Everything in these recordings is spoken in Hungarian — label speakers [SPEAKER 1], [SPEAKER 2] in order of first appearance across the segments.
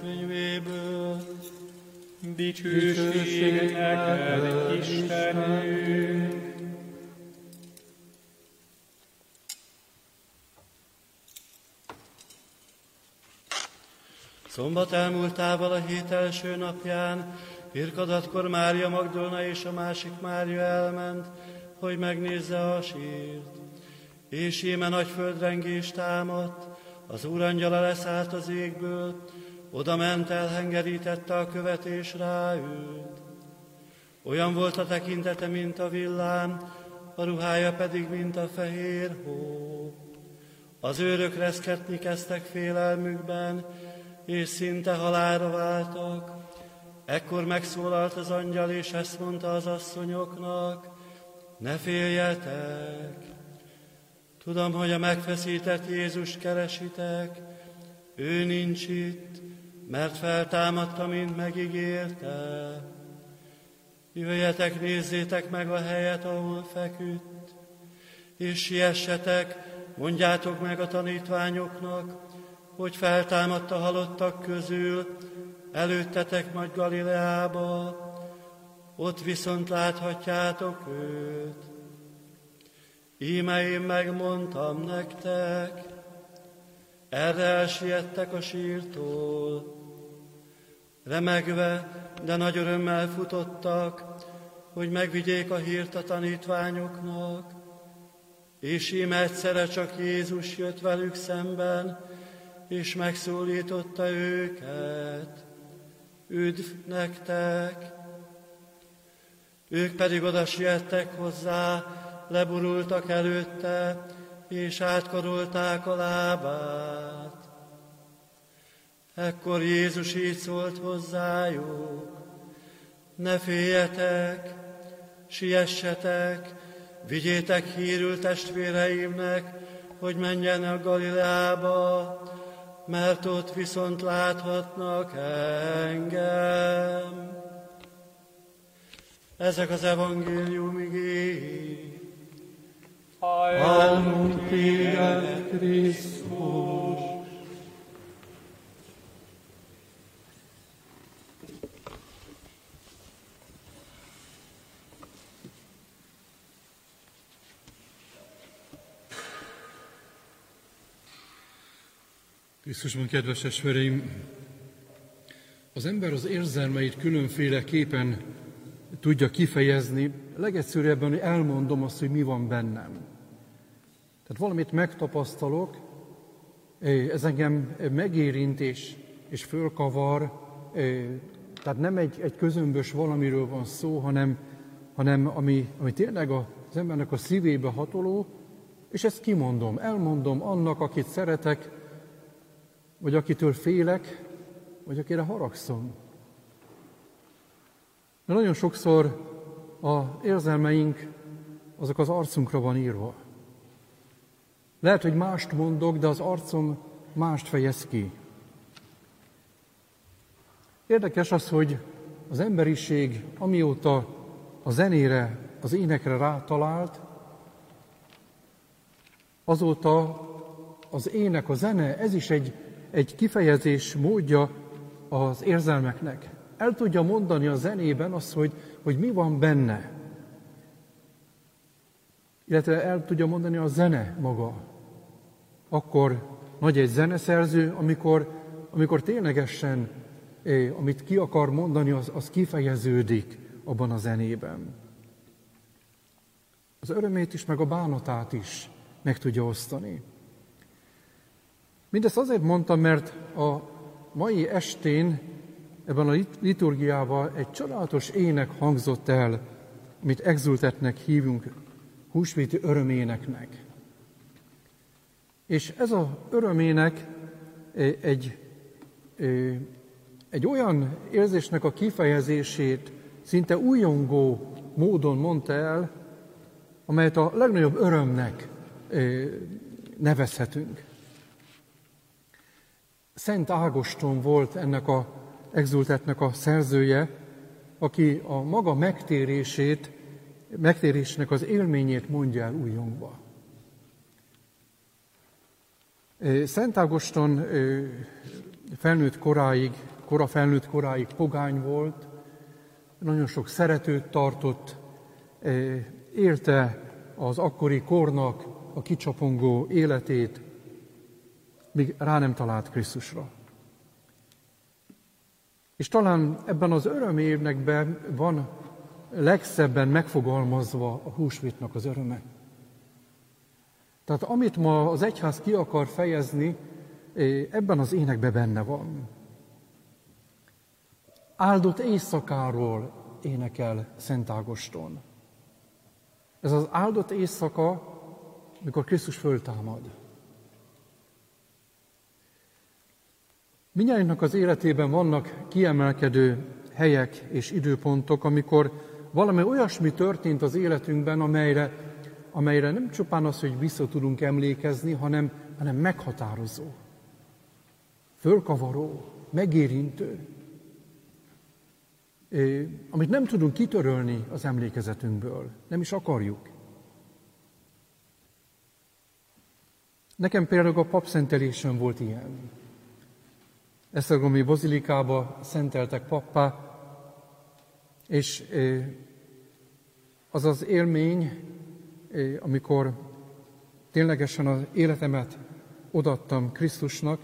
[SPEAKER 1] könyvéből.
[SPEAKER 2] Dicsőség neked, Istenünk.
[SPEAKER 1] Szombat elmúltával a hét első napján Irkadatkor Mária Magdolna és a másik Mária elment, hogy megnézze a sírt. És íme nagy földrengés támadt, az úrangyala leszállt az égből, oda ment, elhengerítette a követ és ráült. Olyan volt a tekintete, mint a villám, a ruhája pedig, mint a fehér hó. Az őrök reszketni kezdtek félelmükben, és szinte halára váltak. Ekkor megszólalt az angyal, és ezt mondta az asszonyoknak, ne féljetek! Tudom, hogy a megfeszített Jézus keresitek, ő nincs itt, mert feltámadta, mint megígérte. Jöjjetek, nézzétek meg a helyet, ahol feküdt, és siessetek, mondjátok meg a tanítványoknak, hogy feltámadt a halottak közül, előttetek majd Galileába, ott viszont láthatjátok őt. Íme én megmondtam nektek, erre elsiettek a sírtól. Remegve, de nagy örömmel futottak, hogy megvigyék a hírt a tanítványoknak, és íme egyszerre csak Jézus jött velük szemben, és megszólította őket. Üdv nektek! Ők pedig oda siettek hozzá, leburultak előtte, és átkarolták a lábát. Ekkor Jézus így szólt hozzájuk, ne féljetek, siessetek, vigyétek hírül testvéreimnek, hogy menjenek Galileába, mert ott viszont láthatnak engem. Ezek az evangélium igény.
[SPEAKER 2] Hallunk téged, Krisztus.
[SPEAKER 3] Krisztusban, kedves esvereim, az ember az érzelmeit különféle képen tudja kifejezni. Legegyszerűbben, hogy elmondom azt, hogy mi van bennem. Tehát valamit megtapasztalok, ez engem megérint és, és fölkavar, tehát nem egy, egy közömbös valamiről van szó, hanem, hanem ami, ami tényleg az embernek a szívébe hatoló, és ezt kimondom, elmondom annak, akit szeretek, vagy akitől félek, vagy akire haragszom. De nagyon sokszor a érzelmeink azok az arcunkra van írva. Lehet, hogy mást mondok, de az arcom mást fejez ki. Érdekes az, hogy az emberiség, amióta a zenére, az énekre rátalált, azóta az ének, a zene, ez is egy egy kifejezés módja az érzelmeknek. El tudja mondani a zenében azt, hogy, hogy mi van benne. Illetve el tudja mondani a zene maga. Akkor nagy egy zeneszerző, amikor, amikor ténylegesen, eh, amit ki akar mondani, az, az kifejeződik abban a zenében. Az örömét is, meg a bánatát is meg tudja osztani. Mindezt azért mondtam, mert a mai estén ebben a liturgiában egy csodálatos ének hangzott el, amit exultetnek hívunk, húsvéti öröméneknek. És ez a örömének egy, egy olyan érzésnek a kifejezését szinte újongó módon mondta el, amelyet a legnagyobb örömnek nevezhetünk. Szent Ágoston volt ennek a exultetnek a szerzője, aki a maga megtérését megtérésnek az élményét mondja el újongva. Szent Ágoston felnőtt koráig, kora felnőtt koráig pogány volt, nagyon sok szeretőt tartott, élte az akkori kornak a kicsapongó életét, míg rá nem talált Krisztusra. És talán ebben az örömévnekben van legszebben megfogalmazva a húsvétnak az öröme. Tehát amit ma az egyház ki akar fejezni, ebben az énekben benne van. Áldott éjszakáról énekel Szent Ágoston. Ez az áldott éjszaka, mikor Krisztus föltámad. Minnyájunknak az életében vannak kiemelkedő helyek és időpontok, amikor valami olyasmi történt az életünkben, amelyre, amelyre nem csupán az, hogy vissza tudunk emlékezni, hanem, hanem meghatározó, fölkavaró, megérintő, amit nem tudunk kitörölni az emlékezetünkből, nem is akarjuk. Nekem például a papszentelésen volt ilyen. Esztergomi bazilikába szenteltek pappá, és az az élmény, amikor ténylegesen az életemet odattam Krisztusnak,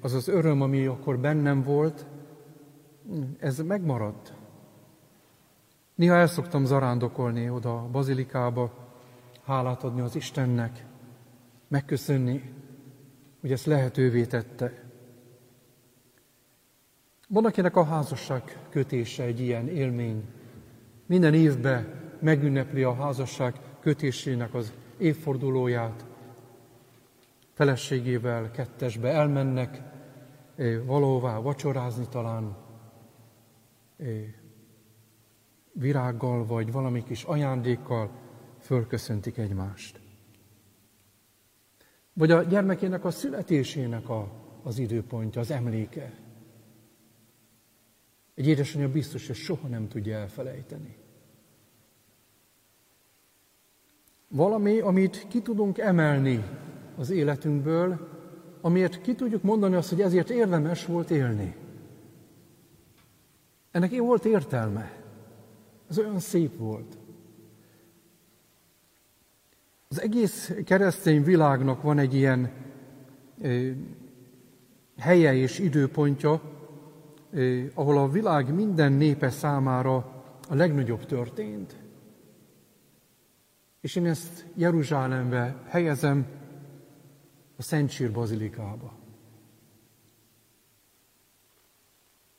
[SPEAKER 3] az az öröm, ami akkor bennem volt, ez megmaradt. Néha el szoktam zarándokolni oda a bazilikába, hálát adni az Istennek, megköszönni, hogy ezt lehetővé tette. Van, akinek a házasság kötése egy ilyen élmény. Minden évben megünnepli a házasság kötésének az évfordulóját. Feleségével kettesbe elmennek, eh, valóvá vacsorázni talán, eh, virággal vagy valami kis ajándékkal fölköszöntik egymást. Vagy a gyermekének a születésének a, az időpontja, az emléke. Egy édesanyja biztos, hogy soha nem tudja elfelejteni. Valami, amit ki tudunk emelni az életünkből, amiért ki tudjuk mondani azt, hogy ezért érdemes volt élni. Ennek volt értelme. Ez olyan szép volt. Az egész keresztény világnak van egy ilyen helye és időpontja, ahol a világ minden népe számára a legnagyobb történt. És én ezt Jeruzsálembe helyezem, a Szent Sír Bazilikába.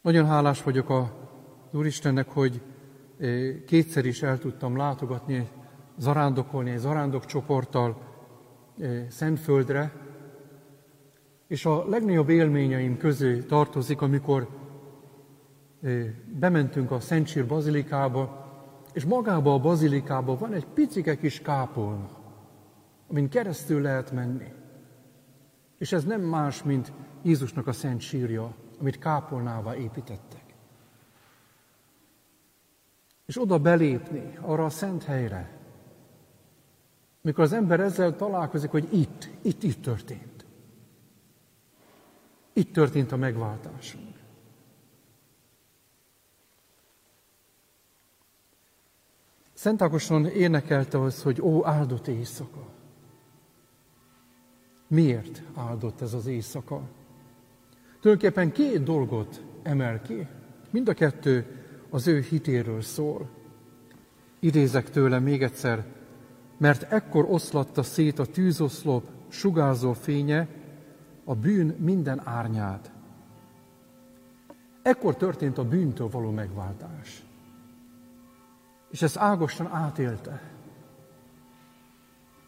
[SPEAKER 3] Nagyon hálás vagyok az Úristennek, hogy kétszer is el tudtam látogatni zarándokolni egy zarándok csoporttal Szentföldre, és a legnagyobb élményeim közé tartozik, amikor bementünk a Szentsír bazilikába, és magába a bazilikába van egy picike kis kápolna, amin keresztül lehet menni. És ez nem más, mint Jézusnak a szent sírja, amit kápolnává építettek. És oda belépni, arra a szent helyre, mikor az ember ezzel találkozik, hogy itt, itt, itt történt. Itt történt a megváltásunk. Szent Ágoston énekelte az, hogy ó, áldott éjszaka. Miért áldott ez az éjszaka? Tulajdonképpen két dolgot emel ki. Mind a kettő az ő hitéről szól. Idézek tőle még egyszer mert ekkor oszlatta szét a tűzoszlop sugárzó fénye a bűn minden árnyát. Ekkor történt a bűntől való megváltás. És ezt Ágoston átélte.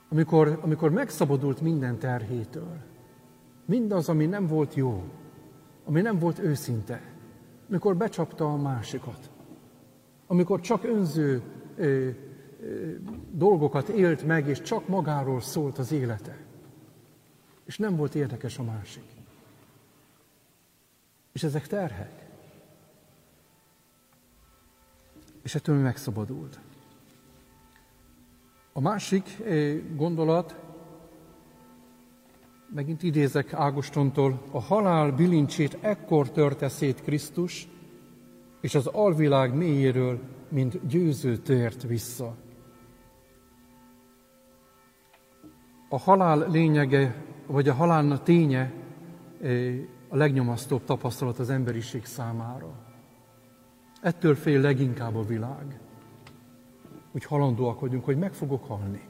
[SPEAKER 3] Amikor, amikor megszabadult minden terhétől, mindaz, ami nem volt jó, ami nem volt őszinte, amikor becsapta a másikat, amikor csak önző dolgokat élt meg, és csak magáról szólt az élete. És nem volt érdekes a másik. És ezek terhek. és ettől megszabadult. A másik eh, gondolat, megint idézek Ágostontól, a halál bilincsét ekkor törte szét Krisztus, és az alvilág mélyéről, mint győző tért vissza. A halál lényege, vagy a halálna ténye eh, a legnyomasztóbb tapasztalat az emberiség számára. Ettől fél leginkább a világ, hogy halandóak vagyunk, hogy meg fogok halni.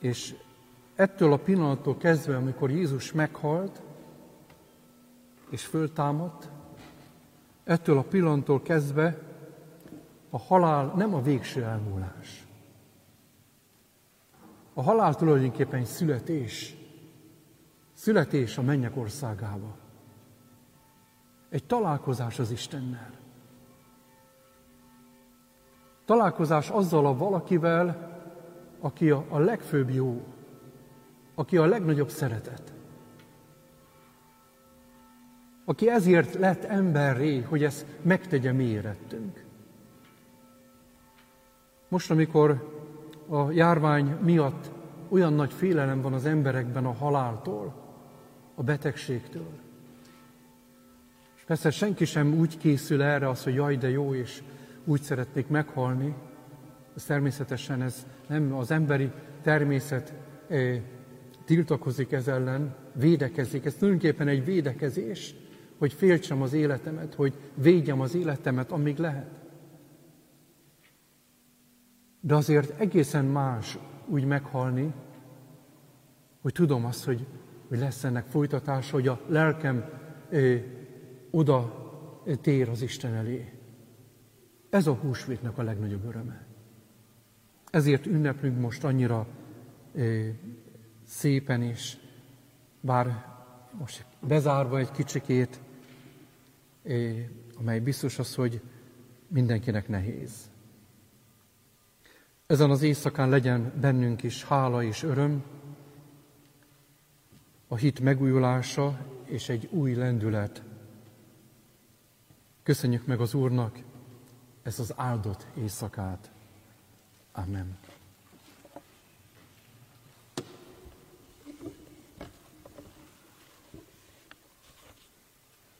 [SPEAKER 3] És ettől a pillanattól kezdve, amikor Jézus meghalt, és föltámadt, ettől a pillanattól kezdve a halál nem a végső elmúlás. A halál tulajdonképpen egy születés. Születés a mennyek országába. Egy találkozás az Istennel. Találkozás azzal a valakivel, aki a, a legfőbb jó, aki a legnagyobb szeretet. Aki ezért lett emberré, hogy ezt megtegye mi érettünk. Most, amikor a járvány miatt olyan nagy félelem van az emberekben a haláltól, a betegségtől. És persze senki sem úgy készül erre az, hogy jaj, de jó, és úgy szeretnék meghalni. Ez természetesen ez nem az emberi természet eh, tiltakozik ez ellen, védekezik. Ez tulajdonképpen egy védekezés, hogy féltsem az életemet, hogy védjem az életemet, amíg lehet. De azért egészen más úgy meghalni, hogy tudom azt, hogy, hogy lesz ennek folytatása, hogy a lelkem ö, oda tér az Isten elé. Ez a húsvétnek a legnagyobb öröme. Ezért ünneplünk most annyira ö, szépen is, bár most bezárva egy kicsikét, ö, amely biztos az, hogy mindenkinek nehéz. Ezen az éjszakán legyen bennünk is hála és öröm, a hit megújulása és egy új lendület. Köszönjük meg az Úrnak ezt az áldott éjszakát. Amen.